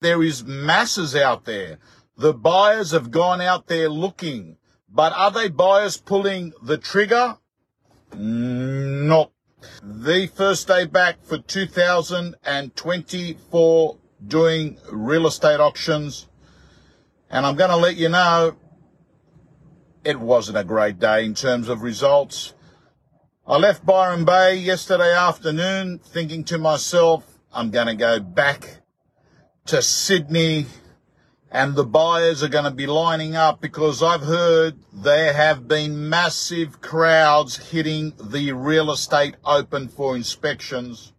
There is masses out there. The buyers have gone out there looking, but are they buyers pulling the trigger? No. The first day back for 2024 doing real estate auctions. And I'm going to let you know it wasn't a great day in terms of results. I left Byron Bay yesterday afternoon thinking to myself, I'm going to go back to Sydney and the buyers are going to be lining up because I've heard there have been massive crowds hitting the real estate open for inspections.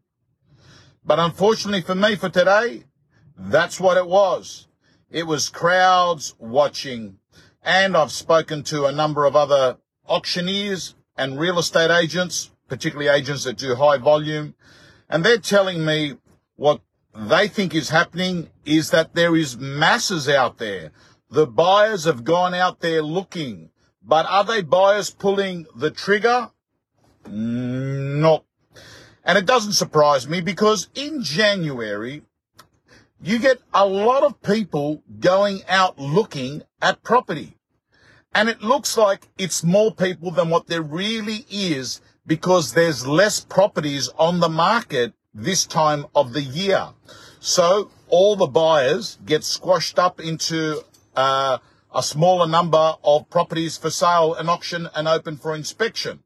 But unfortunately for me for today, that's what it was. It was crowds watching. And I've spoken to a number of other auctioneers and real estate agents, particularly agents that do high volume. And they're telling me what they think is happening is that there is masses out there. The buyers have gone out there looking, but are they buyers pulling the trigger? Mm, no. And it doesn't surprise me because in January, you get a lot of people going out looking at property. And it looks like it's more people than what there really is because there's less properties on the market this time of the year. So all the buyers get squashed up into uh, a smaller number of properties for sale and auction and open for inspection.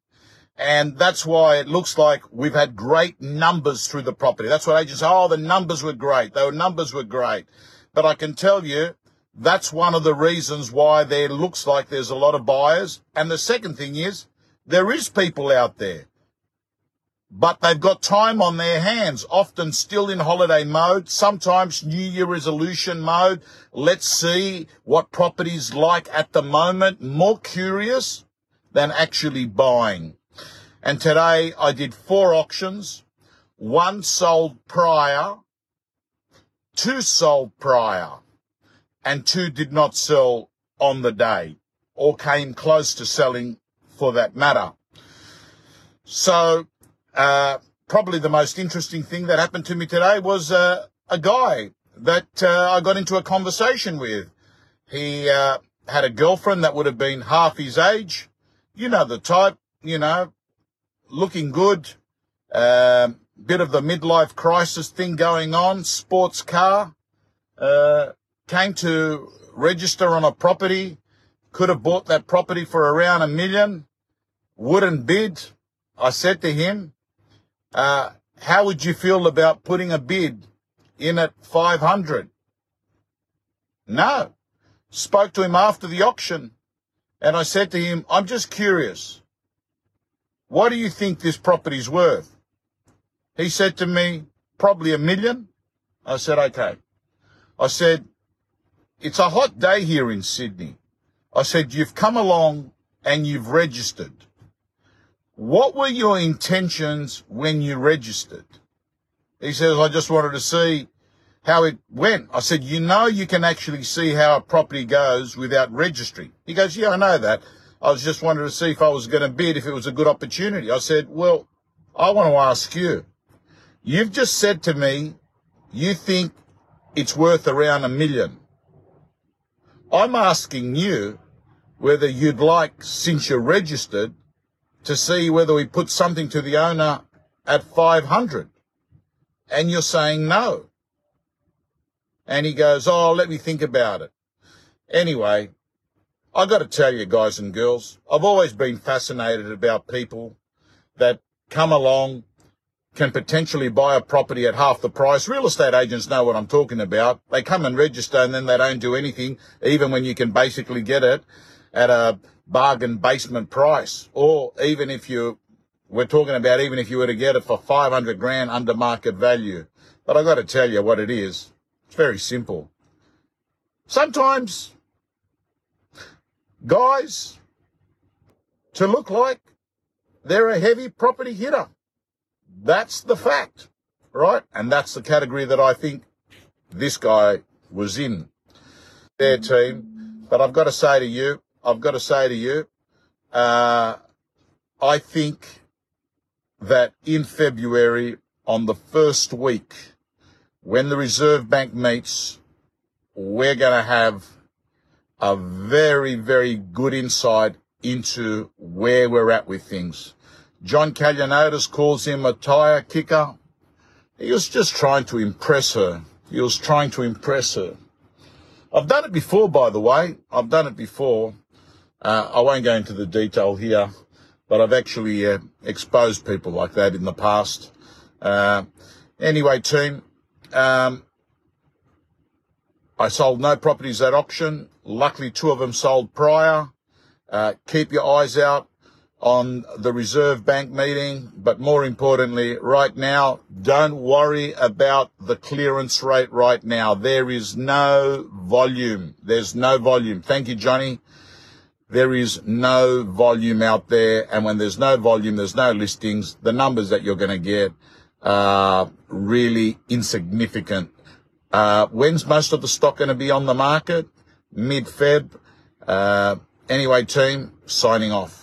And that's why it looks like we've had great numbers through the property. That's what agents say, oh, the numbers were great. The numbers were great. But I can tell you, that's one of the reasons why there looks like there's a lot of buyers. And the second thing is, there is people out there but they've got time on their hands, often still in holiday mode, sometimes New Year resolution mode. Let's see what property's like at the moment. More curious than actually buying. And today I did four auctions. One sold prior, two sold prior, and two did not sell on the day or came close to selling for that matter. So uh, probably the most interesting thing that happened to me today was uh, a guy that uh, I got into a conversation with. He uh, had a girlfriend that would have been half his age. You know the type, you know, looking good, um, bit of the midlife crisis thing going on, sports car, uh, came to register on a property, could have bought that property for around a million, wouldn't bid. I said to him, uh, how would you feel about putting a bid in at 500? No. Spoke to him after the auction and I said to him, I'm just curious. What do you think this property's worth? He said to me, probably a million. I said, okay. I said, it's a hot day here in Sydney. I said, you've come along and you've registered. What were your intentions when you registered? He says, I just wanted to see how it went. I said, you know, you can actually see how a property goes without registering. He goes, yeah, I know that. I was just wanting to see if I was going to bid, if it was a good opportunity. I said, well, I want to ask you. You've just said to me, you think it's worth around a million. I'm asking you whether you'd like, since you're registered, to see whether we put something to the owner at 500. And you're saying no. And he goes, Oh, let me think about it. Anyway, I got to tell you, guys and girls, I've always been fascinated about people that come along, can potentially buy a property at half the price. Real estate agents know what I'm talking about. They come and register and then they don't do anything, even when you can basically get it at a bargain basement price. Or even if you, we're talking about even if you were to get it for 500 grand under market value. But I've got to tell you what it is. It's very simple. Sometimes guys to look like they're a heavy property hitter. That's the fact, right? And that's the category that I think this guy was in their team. But I've got to say to you, I've got to say to you, uh, I think that in February, on the first week, when the Reserve Bank meets, we're going to have a very, very good insight into where we're at with things. John Callianotis calls him a tire kicker. He was just trying to impress her. He was trying to impress her. I've done it before, by the way. I've done it before. Uh, I won't go into the detail here, but I've actually uh, exposed people like that in the past. Uh, anyway, team, um, I sold no properties at auction. Luckily, two of them sold prior. Uh, keep your eyes out on the Reserve Bank meeting, but more importantly, right now, don't worry about the clearance rate right now. There is no volume. There's no volume. Thank you, Johnny. There is no volume out there. And when there's no volume, there's no listings. The numbers that you're going to get are really insignificant. Uh, when's most of the stock going to be on the market? Mid-Feb. Uh, anyway, team, signing off.